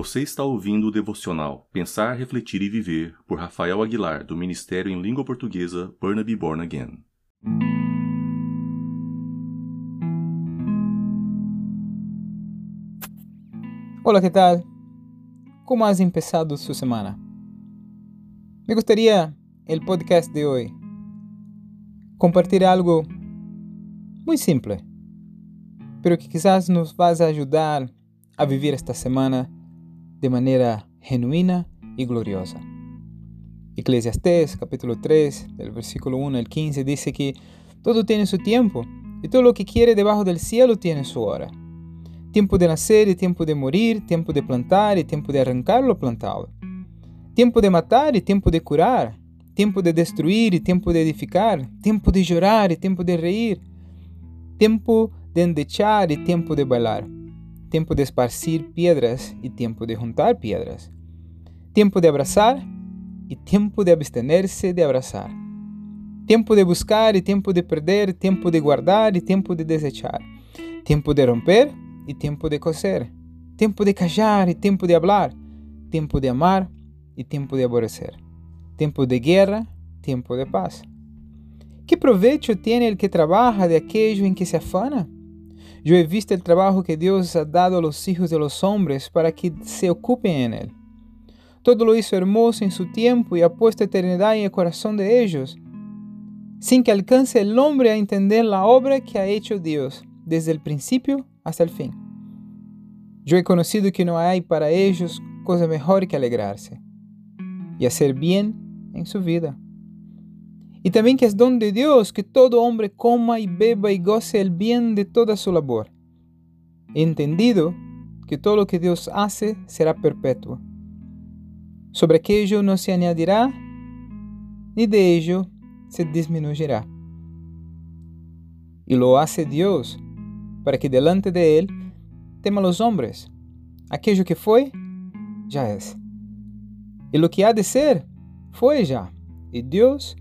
Você está ouvindo o devocional Pensar, Refletir e Viver por Rafael Aguilar, do Ministério em Língua Portuguesa Burnaby Born Again. Hola, ¿qué tal? ¿Cómo has empezado su semana? Me gustaría el podcast de hoy compartir algo muy simple, pero que quizás nos va a ayudar a vivir esta semana de manera genuina y gloriosa. Eclesiastés capítulo 3, del versículo 1 al 15, dice que todo tiene su tiempo y todo lo que quiere debajo del cielo tiene su hora. Tiempo de nacer y tiempo de morir, tiempo de plantar y tiempo de arrancar lo plantado. Tiempo de matar y tiempo de curar, tiempo de destruir y tiempo de edificar, tiempo de llorar y tiempo de reír, tiempo de endechar y tiempo de bailar tiempo de esparcir piedras y tiempo de juntar piedras, tiempo de abrazar y tiempo de abstenerse de abrazar, tiempo de buscar y tiempo de perder, tiempo de guardar y tiempo de desechar, tiempo de romper y tiempo de coser, tiempo de callar y tiempo de hablar, tiempo de amar y tiempo de aborrecer, tiempo de guerra, tiempo de paz. ¿Qué provecho tiene el que trabaja de aquello en que se afana? Yo he visto el trabajo que Dios ha dado a los hijos de los hombres para que se ocupen en él. Todo lo hizo hermoso en su tiempo y ha puesto eternidad en el corazón de ellos, sin que alcance el hombre a entender la obra que ha hecho Dios desde el principio hasta el fin. Yo he conocido que no hay para ellos cosa mejor que alegrarse y hacer bien en su vida. Y también que es don de Dios que todo hombre coma y beba y goce el bien de toda su labor. Entendido que todo lo que Dios hace será perpetuo. Sobre aquello no se añadirá, ni de ello se disminuirá. Y lo hace Dios, para que delante de Él teman los hombres. Aquello que fue, ya es. Y lo que ha de ser, fue ya. Y Dios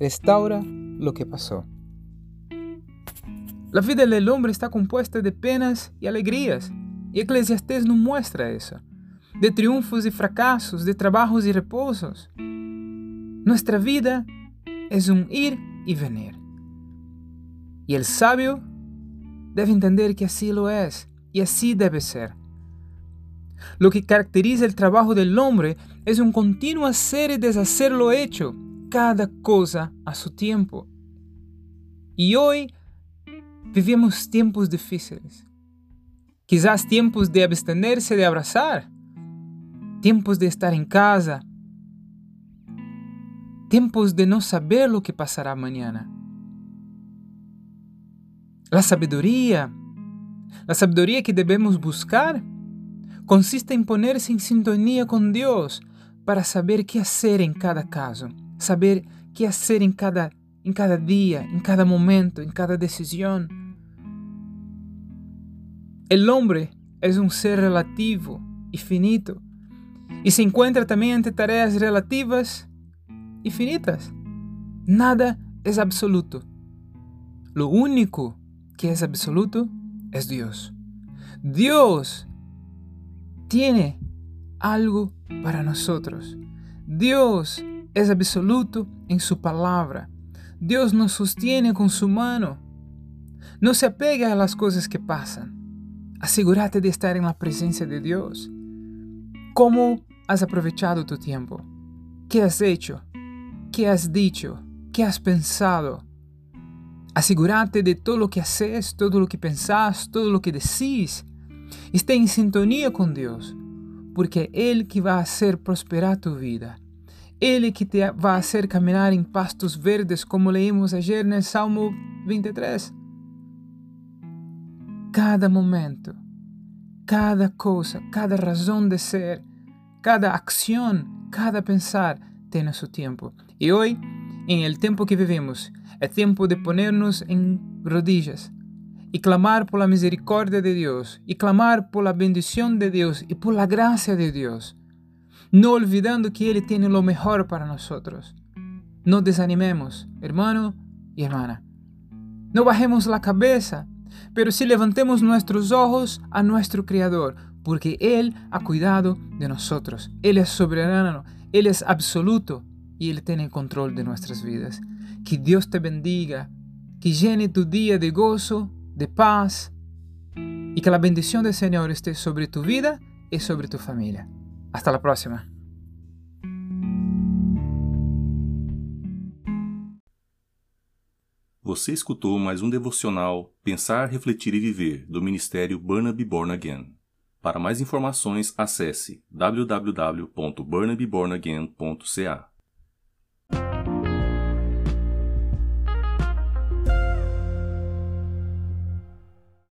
restaura lo que pasó. La vida del hombre está compuesta de penas y alegrías, y Eclesiastés nos muestra eso, de triunfos y fracasos, de trabajos y reposos. Nuestra vida es un ir y venir. Y el sabio debe entender que así lo es y así debe ser. Lo que caracteriza el trabajo del hombre es un continuo hacer y deshacer lo hecho, cada coisa a seu tempo. E hoje vivemos tempos difíceis. Quizás tempos de abstener-se de abraçar, tempos de estar em casa, tempos de não saber o que passará amanhã. A sabedoria, a sabedoria que devemos buscar, consiste em pôr-se em sintonia com Deus para saber o que fazer em cada caso. Saber qué hacer en cada, en cada día, en cada momento, en cada decisión. El hombre es un ser relativo y finito y se encuentra también ante tareas relativas y finitas. Nada es absoluto. Lo único que es absoluto es Dios. Dios tiene algo para nosotros. Dios es absoluto en su palabra. Dios nos sostiene con su mano. No se apega a las cosas que pasan. Asegúrate de estar en la de Dios. ¿Cómo has aprovechado tu tiempo? ¿Qué has hecho? ¿Qué has dicho? ¿Qué has pensado? Asegúrate de todo lo que haces, todo lo que pensás, todo lo que decís. Esté en sintonía con Dios, porque Él que va a hacer prosperar tu vida. Ele que te vai fazer caminhar em pastos verdes, como leímos ayer no Salmo 23. Cada momento, cada coisa, cada razão de ser, cada acção, cada pensar tem seu tempo. E hoje, em el tempo que vivemos, é tempo de ponernos em rodillas e clamar por la misericórdia de Deus, e clamar por la bendição de Deus e por la graça de Deus no olvidando que Él tiene lo mejor para nosotros. No desanimemos, hermano y hermana. No bajemos la cabeza, pero sí levantemos nuestros ojos a nuestro Creador, porque Él ha cuidado de nosotros. Él es soberano, Él es absoluto y Él tiene control de nuestras vidas. Que Dios te bendiga, que llene tu día de gozo, de paz y que la bendición del Señor esté sobre tu vida y sobre tu familia. Hasta la próxima. Você escutou mais um devocional Pensar, Refletir e Viver do Ministério Burnaby Born Again. Para mais informações, acesse www.burnabybornagain.ca.